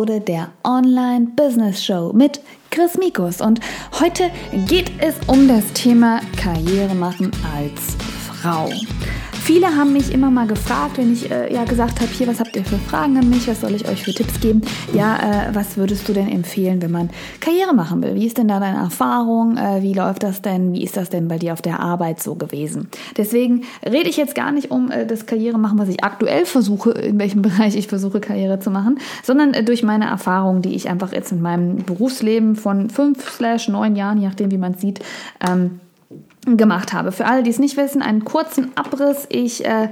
Episode der Online Business Show mit Chris Mikus. Und heute geht es um das Thema Karriere machen als Frau. Viele haben mich immer mal gefragt, wenn ich äh, ja gesagt habe, hier, was habt ihr für Fragen an mich, was soll ich euch für Tipps geben? Ja, äh, was würdest du denn empfehlen, wenn man Karriere machen will? Wie ist denn da deine Erfahrung? Äh, wie läuft das denn? Wie ist das denn bei dir auf der Arbeit so gewesen? Deswegen rede ich jetzt gar nicht um äh, das Karriere machen, was ich aktuell versuche, in welchem Bereich ich versuche, Karriere zu machen, sondern äh, durch meine Erfahrung, die ich einfach jetzt in meinem Berufsleben von fünf slash neun Jahren, je nachdem, wie man es sieht, ähm, gemacht habe. Für alle, die es nicht wissen, einen kurzen Abriss. Ich äh,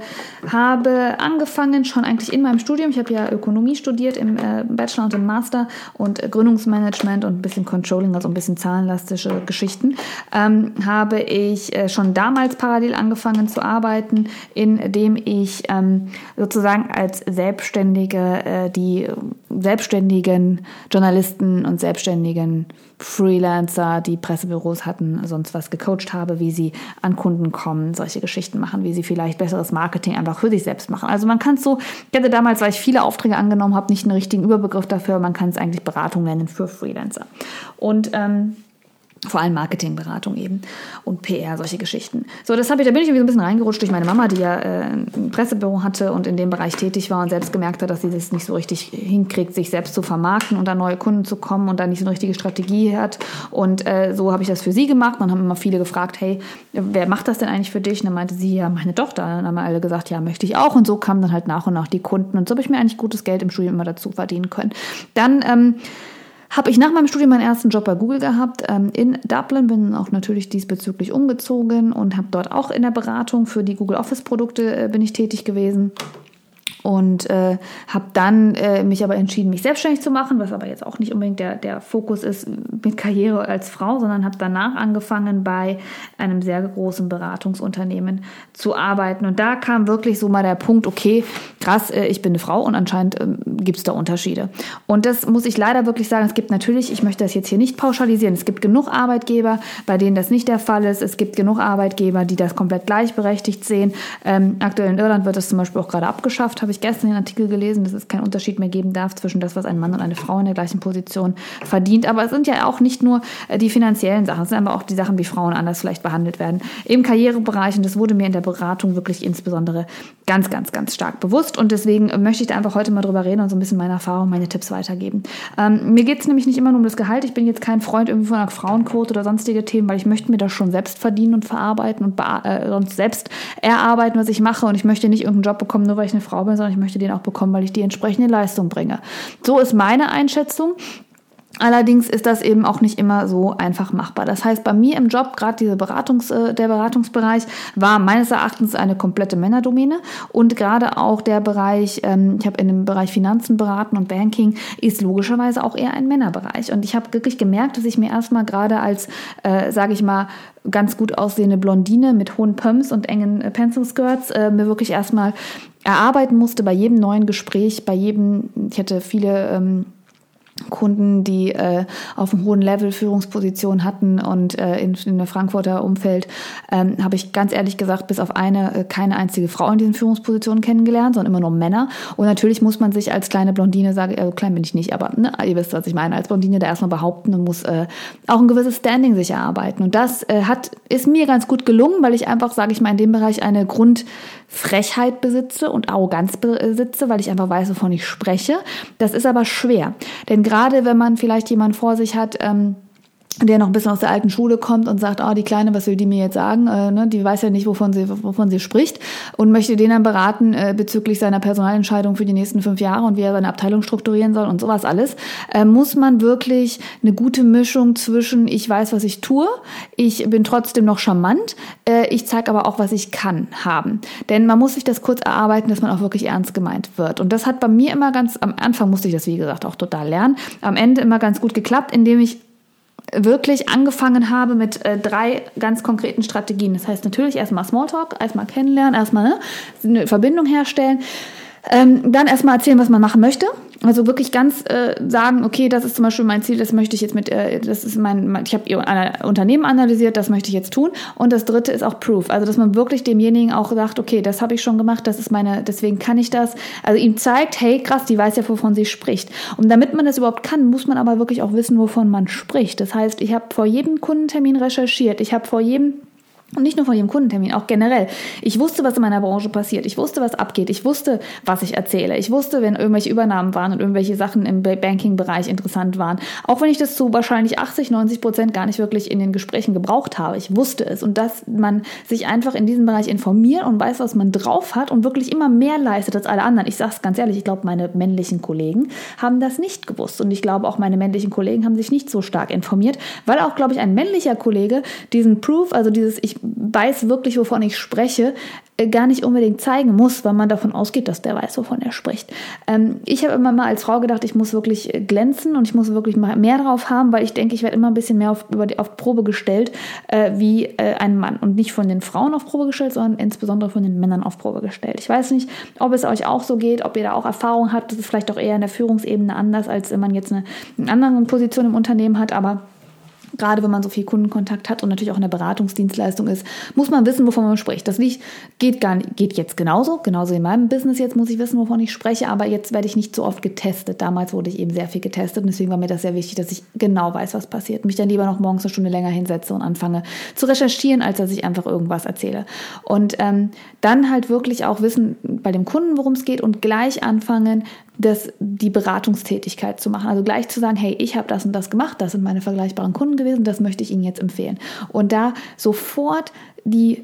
habe angefangen schon eigentlich in meinem Studium. Ich habe ja Ökonomie studiert im äh, Bachelor und im Master und äh, Gründungsmanagement und ein bisschen Controlling, also ein bisschen zahlenlastische Geschichten. Ähm, habe ich äh, schon damals parallel angefangen zu arbeiten, indem ich ähm, sozusagen als Selbstständige äh, die selbstständigen Journalisten und selbstständigen Freelancer, die Pressebüros hatten, sonst was gecoacht habe, wie sie an Kunden kommen, solche Geschichten machen, wie sie vielleicht besseres Marketing einfach für sich selbst machen. Also man kann es so, ich hatte damals, weil ich viele Aufträge angenommen habe, nicht einen richtigen Überbegriff dafür, man kann es eigentlich Beratung nennen für Freelancer. Und ähm, vor allem Marketingberatung eben und PR, solche Geschichten. So, das habe ich, da bin ich irgendwie so ein bisschen reingerutscht durch meine Mama, die ja äh, ein Pressebüro hatte und in dem Bereich tätig war und selbst gemerkt hat, dass sie das nicht so richtig hinkriegt, sich selbst zu vermarkten und an neue Kunden zu kommen und da nicht so eine richtige Strategie hat. Und äh, so habe ich das für sie gemacht. Dann haben immer viele gefragt, hey, wer macht das denn eigentlich für dich? Und dann meinte sie, ja, meine Tochter. Und dann haben alle gesagt, ja, möchte ich auch. Und so kamen dann halt nach und nach die Kunden. Und so habe ich mir eigentlich gutes Geld im Studium immer dazu verdienen können. Dann ähm, habe ich nach meinem Studium meinen ersten Job bei Google gehabt ähm, in Dublin, bin auch natürlich diesbezüglich umgezogen und habe dort auch in der Beratung für die Google Office Produkte äh, bin ich tätig gewesen und äh, habe dann äh, mich aber entschieden, mich selbstständig zu machen, was aber jetzt auch nicht unbedingt der, der Fokus ist mit Karriere als Frau, sondern habe danach angefangen, bei einem sehr großen Beratungsunternehmen zu arbeiten. Und da kam wirklich so mal der Punkt, okay, krass, äh, ich bin eine Frau und anscheinend äh, gibt es da Unterschiede. Und das muss ich leider wirklich sagen, es gibt natürlich, ich möchte das jetzt hier nicht pauschalisieren, es gibt genug Arbeitgeber, bei denen das nicht der Fall ist. Es gibt genug Arbeitgeber, die das komplett gleichberechtigt sehen. Ähm, aktuell in Irland wird das zum Beispiel auch gerade abgeschafft, habe ich gestern den Artikel gelesen, dass es keinen Unterschied mehr geben darf zwischen das, was ein Mann und eine Frau in der gleichen Position verdient. Aber es sind ja auch nicht nur äh, die finanziellen Sachen, es sind aber auch die Sachen, wie Frauen anders vielleicht behandelt werden. Im Karrierebereich, und das wurde mir in der Beratung wirklich insbesondere ganz, ganz, ganz stark bewusst. Und deswegen möchte ich da einfach heute mal drüber reden und so ein bisschen meine Erfahrung, meine Tipps weitergeben. Ähm, mir geht es nämlich nicht immer nur um das Gehalt. Ich bin jetzt kein Freund irgendwie von einer Frauenquote oder sonstige Themen, weil ich möchte mir das schon selbst verdienen und verarbeiten und äh, sonst selbst erarbeiten, was ich mache. Und ich möchte nicht irgendeinen Job bekommen, nur weil ich eine Frau bin, sondern ich möchte den auch bekommen, weil ich die entsprechende Leistung bringe. So ist meine Einschätzung. Allerdings ist das eben auch nicht immer so einfach machbar. Das heißt, bei mir im Job, gerade diese Beratungs, äh, der Beratungsbereich, war meines Erachtens eine komplette Männerdomäne. Und gerade auch der Bereich, ähm, ich habe in dem Bereich Finanzen beraten und Banking, ist logischerweise auch eher ein Männerbereich. Und ich habe wirklich gemerkt, dass ich mir erstmal gerade als, äh, sage ich mal, ganz gut aussehende Blondine mit hohen Pumps und engen äh, Pencil-Skirts äh, mir wirklich erstmal erarbeiten musste bei jedem neuen Gespräch, bei jedem, ich hatte viele ähm, Kunden, die äh, auf einem hohen Level Führungspositionen hatten und äh, in, in der Frankfurter Umfeld ähm, habe ich ganz ehrlich gesagt bis auf eine äh, keine einzige Frau in diesen Führungspositionen kennengelernt, sondern immer nur Männer. Und natürlich muss man sich als kleine Blondine sagen, also klein bin ich nicht, aber ne, ihr wisst, was ich meine, als Blondine da erstmal behaupten und muss äh, auch ein gewisses Standing sich erarbeiten. Und das äh, hat ist mir ganz gut gelungen, weil ich einfach, sage ich mal, in dem Bereich eine Grundfrechheit besitze und Arroganz besitze, weil ich einfach weiß, wovon ich spreche. Das ist aber schwer, denn gerade wenn man vielleicht jemanden vor sich hat, ähm, der noch ein bisschen aus der alten Schule kommt und sagt, oh, die Kleine, was will die mir jetzt sagen? Äh, ne? Die weiß ja nicht, wovon sie, wovon sie spricht und möchte den dann beraten äh, bezüglich seiner Personalentscheidung für die nächsten fünf Jahre und wie er seine Abteilung strukturieren soll und sowas alles. Äh, muss man wirklich eine gute Mischung zwischen, ich weiß, was ich tue, ich bin trotzdem noch charmant, äh, ich zeige aber auch, was ich kann, haben. Denn man muss sich das kurz erarbeiten, dass man auch wirklich ernst gemeint wird. Und das hat bei mir immer ganz, am Anfang musste ich das, wie gesagt, auch total lernen, am Ende immer ganz gut geklappt, indem ich wirklich angefangen habe mit äh, drei ganz konkreten Strategien. Das heißt natürlich erstmal Smalltalk, erstmal kennenlernen, erstmal ne, eine Verbindung herstellen. Ähm, dann erstmal erzählen, was man machen möchte. Also wirklich ganz äh, sagen, okay, das ist zum Beispiel mein Ziel, das möchte ich jetzt mit, äh, das ist mein, ich habe ihr Unternehmen analysiert, das möchte ich jetzt tun. Und das dritte ist auch Proof. Also dass man wirklich demjenigen auch sagt, okay, das habe ich schon gemacht, das ist meine, deswegen kann ich das. Also ihm zeigt, hey, krass, die weiß ja, wovon sie spricht. Und damit man das überhaupt kann, muss man aber wirklich auch wissen, wovon man spricht. Das heißt, ich habe vor jedem Kundentermin recherchiert, ich habe vor jedem und nicht nur von jedem Kundentermin, auch generell. Ich wusste, was in meiner Branche passiert. Ich wusste, was abgeht. Ich wusste, was ich erzähle. Ich wusste, wenn irgendwelche Übernahmen waren und irgendwelche Sachen im Banking-Bereich interessant waren. Auch wenn ich das zu wahrscheinlich 80, 90 Prozent gar nicht wirklich in den Gesprächen gebraucht habe. Ich wusste es. Und dass man sich einfach in diesem Bereich informiert und weiß, was man drauf hat und wirklich immer mehr leistet als alle anderen. Ich sage es ganz ehrlich, ich glaube, meine männlichen Kollegen haben das nicht gewusst. Und ich glaube, auch meine männlichen Kollegen haben sich nicht so stark informiert, weil auch, glaube ich, ein männlicher Kollege diesen Proof, also dieses, ich weiß wirklich, wovon ich spreche, äh, gar nicht unbedingt zeigen muss, weil man davon ausgeht, dass der weiß, wovon er spricht. Ähm, ich habe immer mal als Frau gedacht, ich muss wirklich äh, glänzen und ich muss wirklich mehr drauf haben, weil ich denke, ich werde immer ein bisschen mehr auf, die, auf Probe gestellt äh, wie äh, ein Mann und nicht von den Frauen auf Probe gestellt, sondern insbesondere von den Männern auf Probe gestellt. Ich weiß nicht, ob es euch auch so geht, ob ihr da auch Erfahrung habt. Das ist vielleicht auch eher in der Führungsebene anders, als wenn man jetzt eine, eine andere Position im Unternehmen hat, aber gerade wenn man so viel Kundenkontakt hat und natürlich auch in der Beratungsdienstleistung ist, muss man wissen, wovon man spricht. Das nicht, geht, gar nicht, geht jetzt genauso, genauso in meinem Business jetzt muss ich wissen, wovon ich spreche, aber jetzt werde ich nicht so oft getestet. Damals wurde ich eben sehr viel getestet und deswegen war mir das sehr wichtig, dass ich genau weiß, was passiert. Mich dann lieber noch morgens eine Stunde länger hinsetze und anfange zu recherchieren, als dass ich einfach irgendwas erzähle. Und ähm, dann halt wirklich auch wissen bei dem Kunden, worum es geht und gleich anfangen, das, die Beratungstätigkeit zu machen. Also gleich zu sagen, hey, ich habe das und das gemacht, das sind meine vergleichbaren Kunden gewesen, das möchte ich Ihnen jetzt empfehlen. Und da sofort die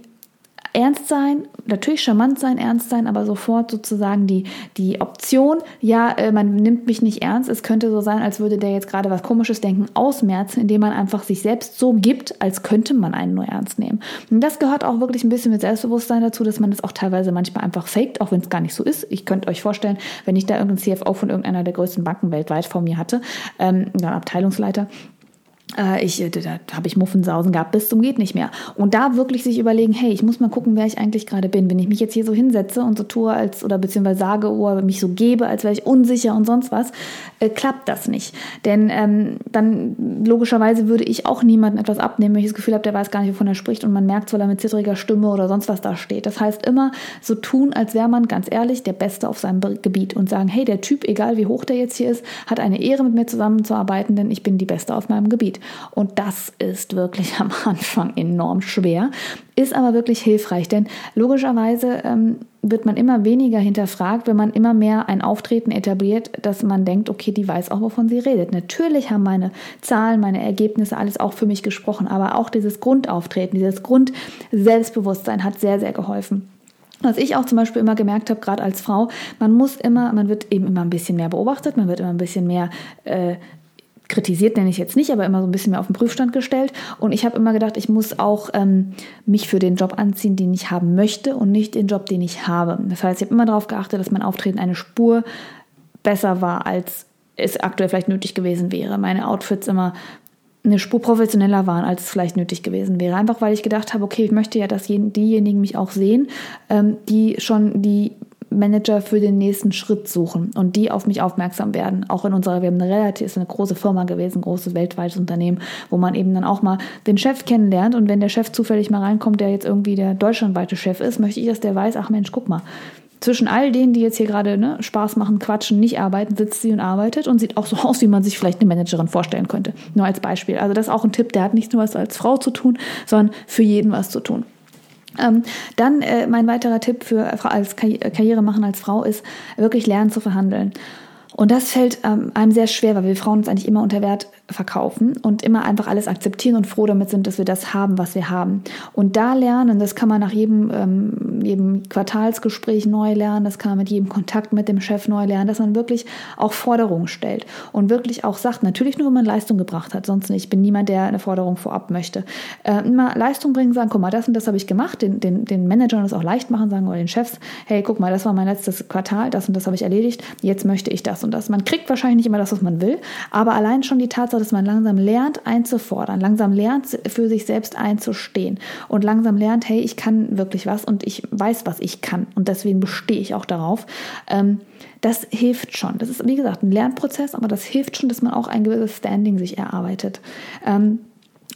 ernst sein, natürlich charmant sein, ernst sein, aber sofort sozusagen die, die Option, ja, äh, man nimmt mich nicht ernst, es könnte so sein, als würde der jetzt gerade was Komisches denken, ausmerzen, indem man einfach sich selbst so gibt, als könnte man einen nur ernst nehmen. Und das gehört auch wirklich ein bisschen mit Selbstbewusstsein dazu, dass man das auch teilweise manchmal einfach faked, auch wenn es gar nicht so ist. Ich könnte euch vorstellen, wenn ich da irgendeinen CFO von irgendeiner der größten Banken weltweit vor mir hatte, ähm, dann Abteilungsleiter, ich, äh, da, habe ich Muffensausen gehabt bis zum geht nicht mehr. Und da wirklich sich überlegen, hey, ich muss mal gucken, wer ich eigentlich gerade bin. Wenn ich mich jetzt hier so hinsetze und so tue, als oder beziehungsweise sage oder mich so gebe, als wäre ich unsicher und sonst was, äh, klappt das nicht. Denn ähm, dann logischerweise würde ich auch niemandem etwas abnehmen, wenn ich das Gefühl habe, der weiß gar nicht, wovon er spricht und man merkt, weil er mit zittriger Stimme oder sonst was da steht. Das heißt immer so tun, als wäre man ganz ehrlich der Beste auf seinem Gebiet und sagen, hey, der Typ, egal wie hoch der jetzt hier ist, hat eine Ehre mit mir zusammenzuarbeiten, denn ich bin die Beste auf meinem Gebiet. Und das ist wirklich am Anfang enorm schwer, ist aber wirklich hilfreich, denn logischerweise ähm, wird man immer weniger hinterfragt, wenn man immer mehr ein Auftreten etabliert, dass man denkt, okay, die weiß auch, wovon sie redet. Natürlich haben meine Zahlen, meine Ergebnisse alles auch für mich gesprochen, aber auch dieses Grundauftreten, dieses Grundselbstbewusstsein hat sehr, sehr geholfen. Was ich auch zum Beispiel immer gemerkt habe, gerade als Frau, man muss immer, man wird eben immer ein bisschen mehr beobachtet, man wird immer ein bisschen mehr äh, kritisiert nenne ich jetzt nicht, aber immer so ein bisschen mehr auf den Prüfstand gestellt. Und ich habe immer gedacht, ich muss auch ähm, mich für den Job anziehen, den ich haben möchte und nicht den Job, den ich habe. Das heißt, ich habe immer darauf geachtet, dass mein Auftreten eine Spur besser war, als es aktuell vielleicht nötig gewesen wäre. Meine Outfits immer eine Spur professioneller waren, als es vielleicht nötig gewesen wäre. Einfach weil ich gedacht habe, okay, ich möchte ja, dass diejenigen mich auch sehen, ähm, die schon die Manager für den nächsten Schritt suchen und die auf mich aufmerksam werden. Auch in unserer, wir haben eine relativ, ist eine große Firma gewesen, großes weltweites Unternehmen, wo man eben dann auch mal den Chef kennenlernt und wenn der Chef zufällig mal reinkommt, der jetzt irgendwie der deutschlandweite Chef ist, möchte ich, dass der weiß, ach Mensch, guck mal, zwischen all denen, die jetzt hier gerade ne, Spaß machen, quatschen, nicht arbeiten, sitzt sie und arbeitet und sieht auch so aus, wie man sich vielleicht eine Managerin vorstellen könnte. Nur als Beispiel. Also das ist auch ein Tipp, der hat nicht nur was als Frau zu tun, sondern für jeden was zu tun. Ähm, dann äh, mein weiterer Tipp für als Karriere machen als Frau ist wirklich lernen zu verhandeln. Und das fällt ähm, einem sehr schwer, weil wir Frauen uns eigentlich immer unter Wert verkaufen und immer einfach alles akzeptieren und froh damit sind, dass wir das haben, was wir haben. Und da lernen, das kann man nach jedem, ähm, jedem Quartalsgespräch neu lernen, das kann man mit jedem Kontakt mit dem Chef neu lernen, dass man wirklich auch Forderungen stellt und wirklich auch sagt, natürlich nur, wenn man Leistung gebracht hat, sonst nicht. Ich bin niemand, der eine Forderung vorab möchte. Äh, immer Leistung bringen, sagen, guck mal, das und das habe ich gemacht, den, den, den Managern das auch leicht machen, sagen oder den Chefs, hey, guck mal, das war mein letztes Quartal, das und das habe ich erledigt, jetzt möchte ich das und das. Man kriegt wahrscheinlich nicht immer das, was man will, aber allein schon die Tatsache, dass man langsam lernt einzufordern, langsam lernt für sich selbst einzustehen und langsam lernt, hey, ich kann wirklich was und ich weiß, was ich kann und deswegen bestehe ich auch darauf. Ähm, das hilft schon. Das ist, wie gesagt, ein Lernprozess, aber das hilft schon, dass man auch ein gewisses Standing sich erarbeitet. Ähm,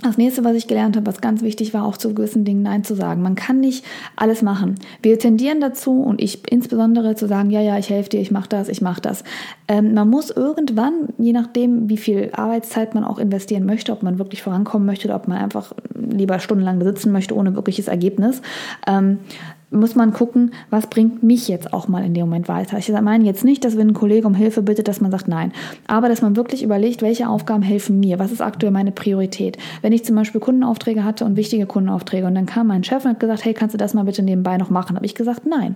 das nächste, was ich gelernt habe, was ganz wichtig war, auch zu gewissen Dingen Nein zu sagen. Man kann nicht alles machen. Wir tendieren dazu und ich insbesondere zu sagen, ja, ja, ich helfe dir, ich mache das, ich mache das. Ähm, man muss irgendwann, je nachdem, wie viel Arbeitszeit man auch investieren möchte, ob man wirklich vorankommen möchte oder ob man einfach lieber stundenlang besitzen möchte ohne wirkliches Ergebnis, ähm, muss man gucken, was bringt mich jetzt auch mal in dem Moment weiter. Ich meine jetzt nicht, dass wenn ein Kollege um Hilfe bittet, dass man sagt nein, aber dass man wirklich überlegt, welche Aufgaben helfen mir, was ist aktuell meine Priorität. Wenn ich zum Beispiel Kundenaufträge hatte und wichtige Kundenaufträge und dann kam mein Chef und hat gesagt, hey, kannst du das mal bitte nebenbei noch machen? Habe ich gesagt, nein.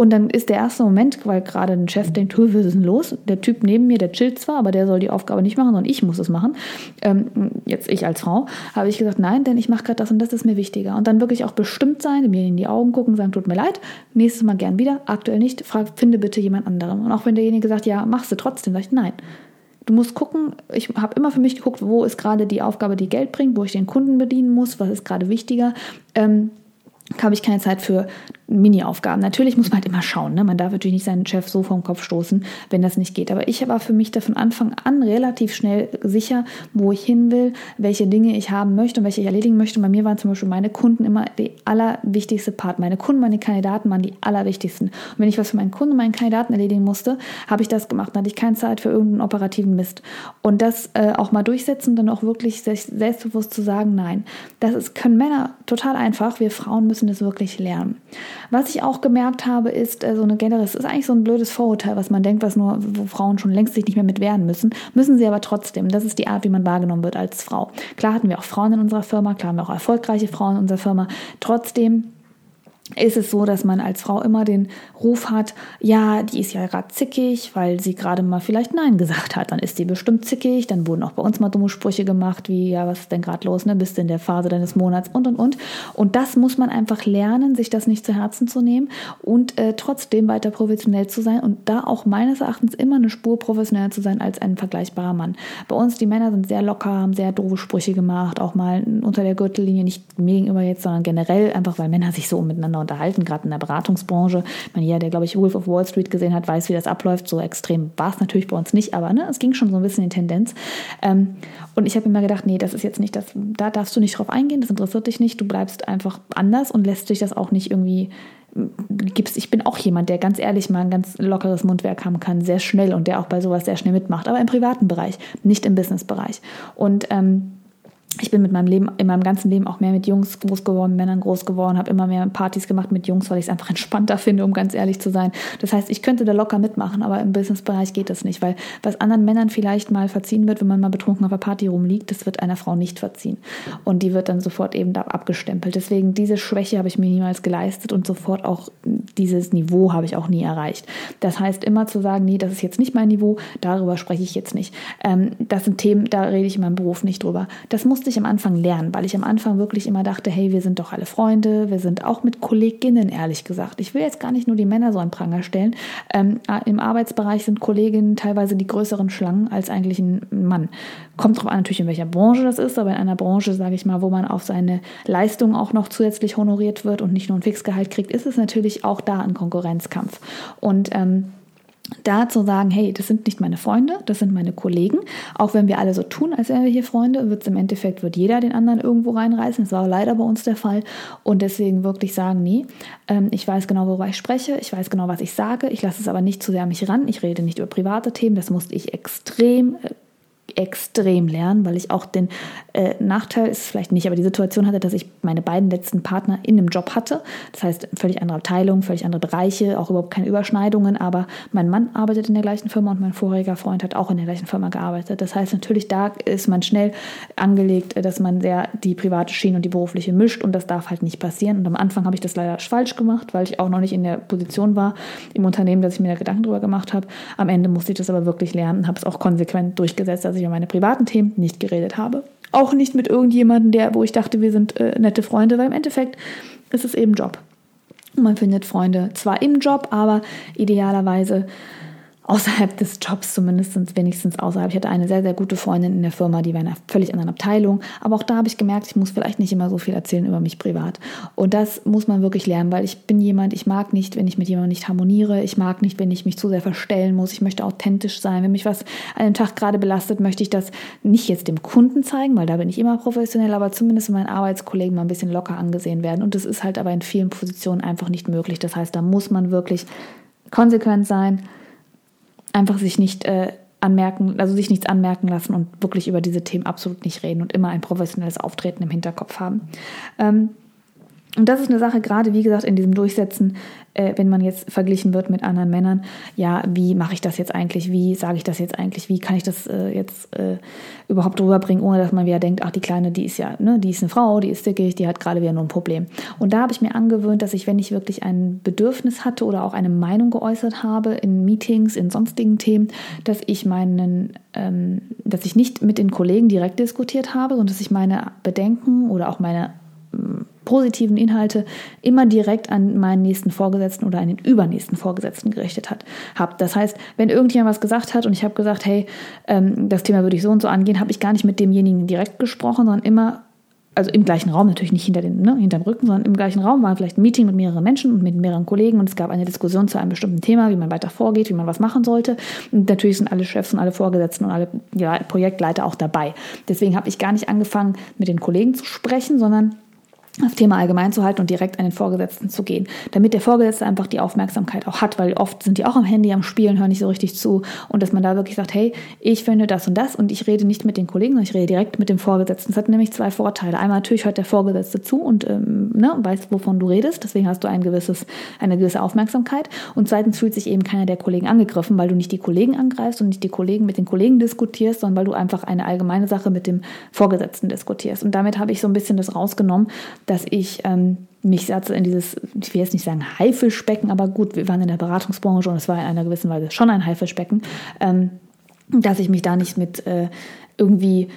Und dann ist der erste Moment, weil gerade ein Chef denkt, was ist denn los? Der Typ neben mir, der chillt zwar, aber der soll die Aufgabe nicht machen, sondern ich muss es machen. Ähm, jetzt ich als Frau, habe ich gesagt, nein, denn ich mache gerade das und das ist mir wichtiger. Und dann wirklich auch bestimmt sein, mir in die Augen gucken, sagen, tut mir leid, nächstes Mal gern wieder, aktuell nicht, frag, finde bitte jemand anderen. Und auch wenn derjenige sagt, ja, machst du trotzdem, sage ich, nein. Du musst gucken, ich habe immer für mich geguckt, wo ist gerade die Aufgabe, die Geld bringt, wo ich den Kunden bedienen muss, was ist gerade wichtiger. Ähm, habe ich keine Zeit für Mini-Aufgaben. Natürlich muss man halt immer schauen. Ne? Man darf natürlich nicht seinen Chef so vom Kopf stoßen, wenn das nicht geht. Aber ich war für mich da von Anfang an relativ schnell sicher, wo ich hin will, welche Dinge ich haben möchte und welche ich erledigen möchte. Und bei mir waren zum Beispiel meine Kunden immer die allerwichtigste Part. Meine Kunden, meine Kandidaten waren die allerwichtigsten. Und wenn ich was für meinen Kunden und meinen Kandidaten erledigen musste, habe ich das gemacht. Dann hatte ich keine Zeit für irgendeinen operativen Mist. Und das äh, auch mal durchsetzen, dann auch wirklich selbstbewusst zu sagen, nein. Das ist, können Männer total einfach. Wir Frauen müssen das wirklich lernen. Was ich auch gemerkt habe, ist äh, so eine generelle, ist eigentlich so ein blödes Vorurteil, was man denkt, was nur, wo Frauen schon längst sich nicht mehr mit wehren müssen. Müssen sie aber trotzdem. Das ist die Art, wie man wahrgenommen wird als Frau. Klar hatten wir auch Frauen in unserer Firma, klar haben wir auch erfolgreiche Frauen in unserer Firma. Trotzdem ist es so, dass man als Frau immer den Ruf hat, ja, die ist ja gerade zickig, weil sie gerade mal vielleicht Nein gesagt hat. Dann ist die bestimmt zickig. Dann wurden auch bei uns mal dumme Sprüche gemacht, wie, ja, was ist denn gerade los, ne? Bist du in der Phase deines Monats und und und. Und das muss man einfach lernen, sich das nicht zu Herzen zu nehmen und äh, trotzdem weiter professionell zu sein und da auch meines Erachtens immer eine Spur professioneller zu sein als ein vergleichbarer Mann. Bei uns, die Männer sind sehr locker, haben sehr doofe Sprüche gemacht, auch mal unter der Gürtellinie, nicht gegenüber jetzt, sondern generell, einfach weil Männer sich so miteinander miteinander unterhalten, gerade in der Beratungsbranche. Meine, jeder, der, glaube ich, Wolf of Wall Street gesehen hat, weiß, wie das abläuft. So extrem war es natürlich bei uns nicht, aber ne, es ging schon so ein bisschen in Tendenz. Ähm, und ich habe immer gedacht, nee, das ist jetzt nicht das, da darfst du nicht drauf eingehen, das interessiert dich nicht, du bleibst einfach anders und lässt dich das auch nicht irgendwie gibst, ich bin auch jemand, der ganz ehrlich mal ein ganz lockeres Mundwerk haben kann, sehr schnell und der auch bei sowas sehr schnell mitmacht, aber im privaten Bereich, nicht im Businessbereich. Und ähm, ich bin mit meinem Leben, in meinem ganzen Leben auch mehr mit Jungs groß geworden, Männern groß geworden, habe immer mehr Partys gemacht mit Jungs, weil ich es einfach entspannter finde, um ganz ehrlich zu sein. Das heißt, ich könnte da locker mitmachen, aber im Businessbereich geht das nicht, weil was anderen Männern vielleicht mal verziehen wird, wenn man mal betrunken auf der Party rumliegt, das wird einer Frau nicht verziehen. Und die wird dann sofort eben da abgestempelt. Deswegen diese Schwäche habe ich mir niemals geleistet und sofort auch dieses Niveau habe ich auch nie erreicht. Das heißt, immer zu sagen, nee, das ist jetzt nicht mein Niveau, darüber spreche ich jetzt nicht. Ähm, das sind Themen, da rede ich in meinem Beruf nicht drüber. Das muss musste ich am Anfang lernen, weil ich am Anfang wirklich immer dachte, hey, wir sind doch alle Freunde, wir sind auch mit Kolleginnen, ehrlich gesagt. Ich will jetzt gar nicht nur die Männer so an Pranger stellen. Ähm, Im Arbeitsbereich sind Kolleginnen teilweise die größeren Schlangen als eigentlich ein Mann. Kommt darauf an, natürlich, in welcher Branche das ist, aber in einer Branche, sage ich mal, wo man auf seine Leistung auch noch zusätzlich honoriert wird und nicht nur ein Fixgehalt kriegt, ist es natürlich auch da ein Konkurrenzkampf. Und ähm, da zu sagen, hey, das sind nicht meine Freunde, das sind meine Kollegen. Auch wenn wir alle so tun, als wären wir hier Freunde, wird es im Endeffekt, wird jeder den anderen irgendwo reinreißen. Das war leider bei uns der Fall. Und deswegen wirklich sagen, nee, ähm, ich weiß genau, worüber ich spreche, ich weiß genau, was ich sage, ich lasse es aber nicht zu sehr an mich ran. Ich rede nicht über private Themen, das musste ich extrem äh, extrem lernen, weil ich auch den äh, Nachteil, ist vielleicht nicht, aber die Situation hatte, dass ich meine beiden letzten Partner in einem Job hatte. Das heißt, völlig andere Abteilung, völlig andere Bereiche, auch überhaupt keine Überschneidungen, aber mein Mann arbeitet in der gleichen Firma und mein vorheriger Freund hat auch in der gleichen Firma gearbeitet. Das heißt, natürlich da ist man schnell angelegt, dass man sehr die private Schiene und die berufliche mischt und das darf halt nicht passieren. Und am Anfang habe ich das leider falsch gemacht, weil ich auch noch nicht in der Position war im Unternehmen, dass ich mir da Gedanken drüber gemacht habe. Am Ende musste ich das aber wirklich lernen und habe es auch konsequent durchgesetzt, dass ich über meine privaten Themen nicht geredet habe. Auch nicht mit irgendjemandem, der, wo ich dachte, wir sind äh, nette Freunde, weil im Endeffekt ist es eben Job. man findet Freunde zwar im Job, aber idealerweise außerhalb des Jobs zumindest, wenigstens außerhalb. Ich hatte eine sehr, sehr gute Freundin in der Firma, die war in einer völlig anderen Abteilung. Aber auch da habe ich gemerkt, ich muss vielleicht nicht immer so viel erzählen über mich privat. Und das muss man wirklich lernen, weil ich bin jemand, ich mag nicht, wenn ich mit jemandem nicht harmoniere. Ich mag nicht, wenn ich mich zu sehr verstellen muss. Ich möchte authentisch sein. Wenn mich was an dem Tag gerade belastet, möchte ich das nicht jetzt dem Kunden zeigen, weil da bin ich immer professionell, aber zumindest meinen Arbeitskollegen mal ein bisschen locker angesehen werden. Und das ist halt aber in vielen Positionen einfach nicht möglich. Das heißt, da muss man wirklich konsequent sein einfach sich nicht äh, anmerken, also sich nichts anmerken lassen und wirklich über diese Themen absolut nicht reden und immer ein professionelles Auftreten im Hinterkopf haben. Ähm, und das ist eine Sache, gerade wie gesagt, in diesem Durchsetzen, äh, wenn man jetzt verglichen wird mit anderen Männern, ja, wie mache ich das jetzt eigentlich, wie sage ich das jetzt eigentlich, wie kann ich das äh, jetzt äh, überhaupt rüberbringen, ohne dass man wieder denkt, ach, die Kleine, die ist ja, ne, die ist eine Frau, die ist dickig, die hat gerade wieder nur ein Problem. Und da habe ich mir angewöhnt, dass ich, wenn ich wirklich ein Bedürfnis hatte oder auch eine Meinung geäußert habe in Meetings, in sonstigen Themen, dass ich meinen, ähm, dass ich nicht mit den Kollegen direkt diskutiert habe, sondern dass ich meine Bedenken oder auch meine positiven Inhalte immer direkt an meinen nächsten Vorgesetzten oder an den übernächsten Vorgesetzten gerichtet hat, habe. Das heißt, wenn irgendjemand was gesagt hat und ich habe gesagt, hey, ähm, das Thema würde ich so und so angehen, habe ich gar nicht mit demjenigen direkt gesprochen, sondern immer also im gleichen Raum, natürlich nicht hinter den, ne, Rücken, sondern im gleichen Raum war vielleicht ein Meeting mit mehreren Menschen und mit mehreren Kollegen und es gab eine Diskussion zu einem bestimmten Thema, wie man weiter vorgeht, wie man was machen sollte. Und natürlich sind alle Chefs und alle Vorgesetzten und alle ja, Projektleiter auch dabei. Deswegen habe ich gar nicht angefangen, mit den Kollegen zu sprechen, sondern das Thema allgemein zu halten und direkt an den Vorgesetzten zu gehen, damit der Vorgesetzte einfach die Aufmerksamkeit auch hat, weil oft sind die auch am Handy am Spielen, hören nicht so richtig zu und dass man da wirklich sagt, hey, ich finde das und das und ich rede nicht mit den Kollegen, sondern ich rede direkt mit dem Vorgesetzten. Das hat nämlich zwei Vorteile. Einmal natürlich hört der Vorgesetzte zu und ähm, ne, weiß, wovon du redest, deswegen hast du ein gewisses, eine gewisse Aufmerksamkeit und zweitens fühlt sich eben keiner der Kollegen angegriffen, weil du nicht die Kollegen angreifst und nicht die Kollegen mit den Kollegen diskutierst, sondern weil du einfach eine allgemeine Sache mit dem Vorgesetzten diskutierst. Und damit habe ich so ein bisschen das rausgenommen, dass ich ähm, mich also in dieses, ich will jetzt nicht sagen Haifischbecken, aber gut, wir waren in der Beratungsbranche und es war in einer gewissen Weise schon ein Haifischbecken, ähm, dass ich mich da nicht mit äh, irgendwie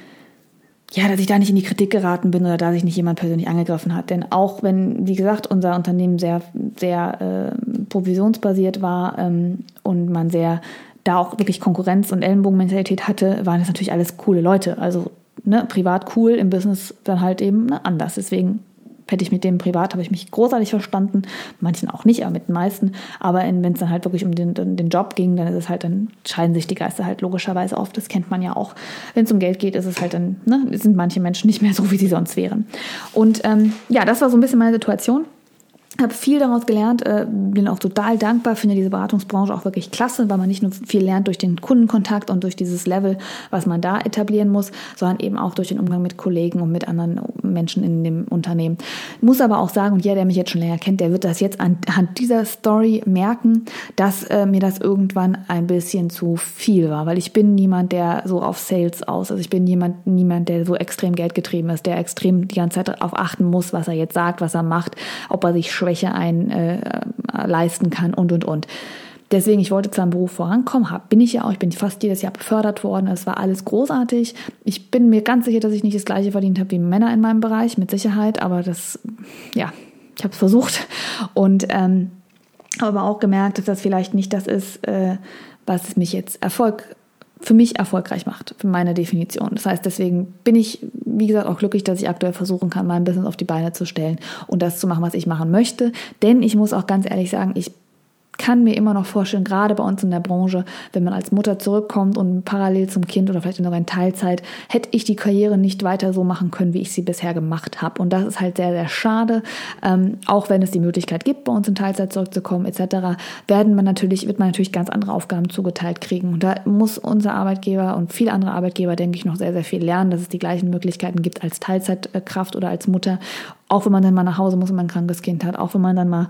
ja, dass ich da nicht in die Kritik geraten bin oder dass sich nicht jemand persönlich angegriffen hat. Denn auch wenn, wie gesagt, unser Unternehmen sehr, sehr äh, provisionsbasiert war ähm, und man sehr da auch wirklich Konkurrenz und Ellenbogenmentalität hatte, waren das natürlich alles coole Leute. Also ne, privat cool, im Business dann halt eben ne, anders. Deswegen hätte ich mit dem privat, habe ich mich großartig verstanden. Manchen auch nicht, aber mit den meisten. Aber wenn es dann halt wirklich um den, den Job ging, dann ist es halt, dann scheiden sich die Geister halt logischerweise auf. Das kennt man ja auch. Wenn es um Geld geht, ist es halt dann, ne, sind manche Menschen nicht mehr so, wie sie sonst wären. Und ähm, ja, das war so ein bisschen meine Situation habe viel daraus gelernt, äh, bin auch total dankbar, finde diese Beratungsbranche auch wirklich klasse, weil man nicht nur viel lernt durch den Kundenkontakt und durch dieses Level, was man da etablieren muss, sondern eben auch durch den Umgang mit Kollegen und mit anderen Menschen in dem Unternehmen. Muss aber auch sagen, und jeder, der mich jetzt schon länger kennt, der wird das jetzt anhand dieser Story merken, dass äh, mir das irgendwann ein bisschen zu viel war, weil ich bin niemand, der so auf Sales aus, also ich bin jemand, niemand, der so extrem geldgetrieben ist, der extrem die ganze Zeit darauf achten muss, was er jetzt sagt, was er macht, ob er sich Schwäche einleisten äh, kann und, und, und. Deswegen, ich wollte zu einem Beruf vorankommen, hab, bin ich ja auch, ich bin fast jedes Jahr befördert worden, es war alles großartig. Ich bin mir ganz sicher, dass ich nicht das gleiche verdient habe wie Männer in meinem Bereich, mit Sicherheit, aber das, ja, ich habe es versucht und ähm, aber auch gemerkt, dass das vielleicht nicht das ist, äh, was mich jetzt Erfolg für mich erfolgreich macht, für meine Definition. Das heißt, deswegen bin ich, wie gesagt, auch glücklich, dass ich aktuell versuchen kann, mein Business auf die Beine zu stellen und das zu machen, was ich machen möchte. Denn ich muss auch ganz ehrlich sagen, ich kann mir immer noch vorstellen, gerade bei uns in der Branche, wenn man als Mutter zurückkommt und parallel zum Kind oder vielleicht noch in Teilzeit, hätte ich die Karriere nicht weiter so machen können, wie ich sie bisher gemacht habe. Und das ist halt sehr, sehr schade. Ähm, auch wenn es die Möglichkeit gibt, bei uns in Teilzeit zurückzukommen etc., werden man natürlich, wird man natürlich ganz andere Aufgaben zugeteilt kriegen. Und da muss unser Arbeitgeber und viele andere Arbeitgeber, denke ich, noch sehr, sehr viel lernen, dass es die gleichen Möglichkeiten gibt als Teilzeitkraft oder als Mutter auch wenn man dann mal nach Hause muss und man ein krankes Kind hat, auch wenn man dann mal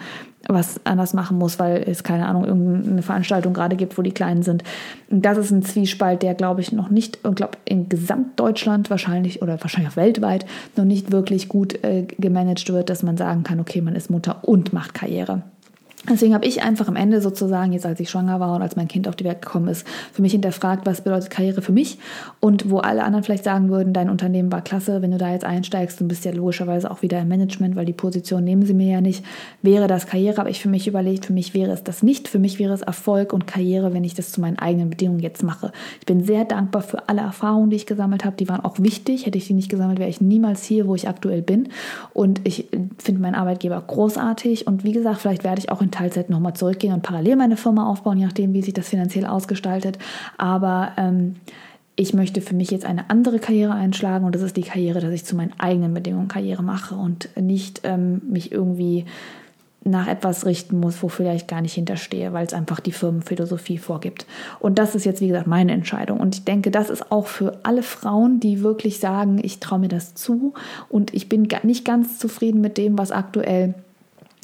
was anders machen muss, weil es keine Ahnung, irgendeine Veranstaltung gerade gibt, wo die Kleinen sind. das ist ein Zwiespalt, der, glaube ich, noch nicht, ich glaube, in Gesamtdeutschland wahrscheinlich oder wahrscheinlich auch weltweit noch nicht wirklich gut äh, gemanagt wird, dass man sagen kann, okay, man ist Mutter und macht Karriere. Deswegen habe ich einfach am Ende sozusagen, jetzt als ich schwanger war und als mein Kind auf die Welt gekommen ist, für mich hinterfragt, was bedeutet Karriere für mich? Und wo alle anderen vielleicht sagen würden, dein Unternehmen war klasse, wenn du da jetzt einsteigst, du bist ja logischerweise auch wieder im Management, weil die Position nehmen sie mir ja nicht, wäre das Karriere, habe ich für mich überlegt, für mich wäre es das nicht, für mich wäre es Erfolg und Karriere, wenn ich das zu meinen eigenen Bedingungen jetzt mache. Ich bin sehr dankbar für alle Erfahrungen, die ich gesammelt habe, die waren auch wichtig, hätte ich die nicht gesammelt, wäre ich niemals hier, wo ich aktuell bin. Und ich finde meinen Arbeitgeber großartig. Und wie gesagt, vielleicht werde ich auch in Teilzeit nochmal zurückgehen und parallel meine Firma aufbauen, je nachdem, wie sich das finanziell ausgestaltet. Aber ähm, ich möchte für mich jetzt eine andere Karriere einschlagen und das ist die Karriere, dass ich zu meinen eigenen Bedingungen Karriere mache und nicht ähm, mich irgendwie nach etwas richten muss, wofür ich gar nicht hinterstehe, weil es einfach die Firmenphilosophie vorgibt. Und das ist jetzt, wie gesagt, meine Entscheidung. Und ich denke, das ist auch für alle Frauen, die wirklich sagen, ich traue mir das zu und ich bin nicht ganz zufrieden mit dem, was aktuell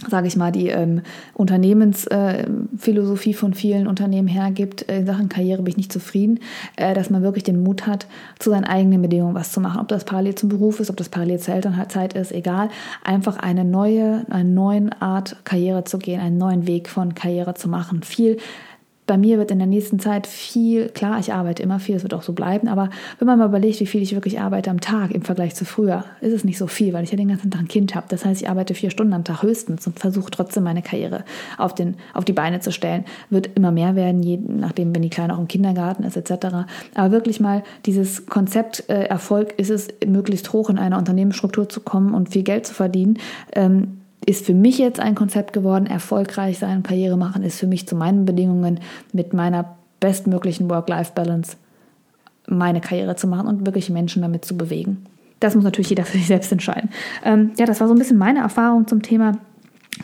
sage ich mal, die ähm, Unternehmensphilosophie äh, von vielen Unternehmen hergibt, äh, in Sachen Karriere bin ich nicht zufrieden, äh, dass man wirklich den Mut hat, zu seinen eigenen Bedingungen was zu machen. Ob das parallel zum Beruf ist, ob das parallel zur Elternzeit ist, egal. Einfach eine neue, eine neue Art Karriere zu gehen, einen neuen Weg von Karriere zu machen. Viel bei mir wird in der nächsten Zeit viel, klar, ich arbeite immer viel, es wird auch so bleiben, aber wenn man mal überlegt, wie viel ich wirklich arbeite am Tag im Vergleich zu früher, ist es nicht so viel, weil ich ja den ganzen Tag ein Kind habe. Das heißt, ich arbeite vier Stunden am Tag höchstens und versuche trotzdem meine Karriere auf, den, auf die Beine zu stellen. Wird immer mehr werden, je nachdem, wenn die Kleine auch im Kindergarten ist, etc. Aber wirklich mal dieses Konzept äh, Erfolg ist es, möglichst hoch in einer Unternehmensstruktur zu kommen und viel Geld zu verdienen. Ähm, ist für mich jetzt ein Konzept geworden. Erfolgreich sein, Karriere machen ist für mich zu meinen Bedingungen mit meiner bestmöglichen Work-Life-Balance meine Karriere zu machen und wirklich Menschen damit zu bewegen. Das muss natürlich jeder für sich selbst entscheiden. Ähm, ja, das war so ein bisschen meine Erfahrung zum Thema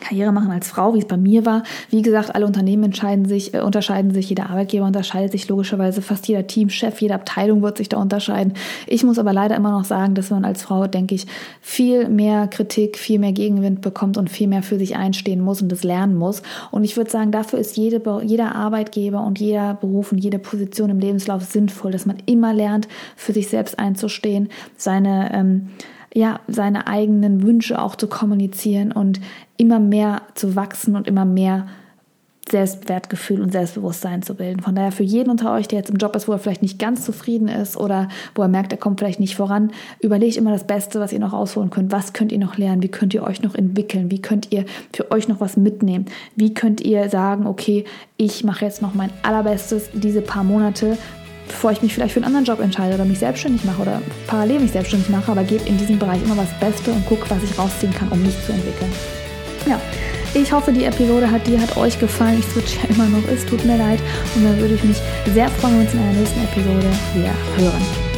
Karriere machen als Frau, wie es bei mir war. Wie gesagt, alle Unternehmen entscheiden sich, äh, unterscheiden sich, jeder Arbeitgeber unterscheidet sich logischerweise, fast jeder Teamchef, jede Abteilung wird sich da unterscheiden. Ich muss aber leider immer noch sagen, dass man als Frau, denke ich, viel mehr Kritik, viel mehr Gegenwind bekommt und viel mehr für sich einstehen muss und das lernen muss. Und ich würde sagen, dafür ist jede, jeder Arbeitgeber und jeder Beruf und jede Position im Lebenslauf sinnvoll, dass man immer lernt, für sich selbst einzustehen, seine ähm, ja, seine eigenen Wünsche auch zu kommunizieren und immer mehr zu wachsen und immer mehr Selbstwertgefühl und Selbstbewusstsein zu bilden. Von daher für jeden unter euch, der jetzt im Job ist, wo er vielleicht nicht ganz zufrieden ist oder wo er merkt, er kommt vielleicht nicht voran, überlegt immer das Beste, was ihr noch rausholen könnt. Was könnt ihr noch lernen? Wie könnt ihr euch noch entwickeln? Wie könnt ihr für euch noch was mitnehmen? Wie könnt ihr sagen, okay, ich mache jetzt noch mein allerbestes diese paar Monate, bevor ich mich vielleicht für einen anderen Job entscheide oder mich selbstständig mache oder parallel mich selbstständig mache, aber gebe in diesem Bereich immer was Beste und gucke, was ich rausziehen kann, um mich zu entwickeln. Ja, ich hoffe, die Episode hat dir, hat euch gefallen. Ich switch ja immer noch, es tut mir leid. Und dann würde ich mich sehr freuen, wenn wir uns in einer nächsten Episode wieder hören.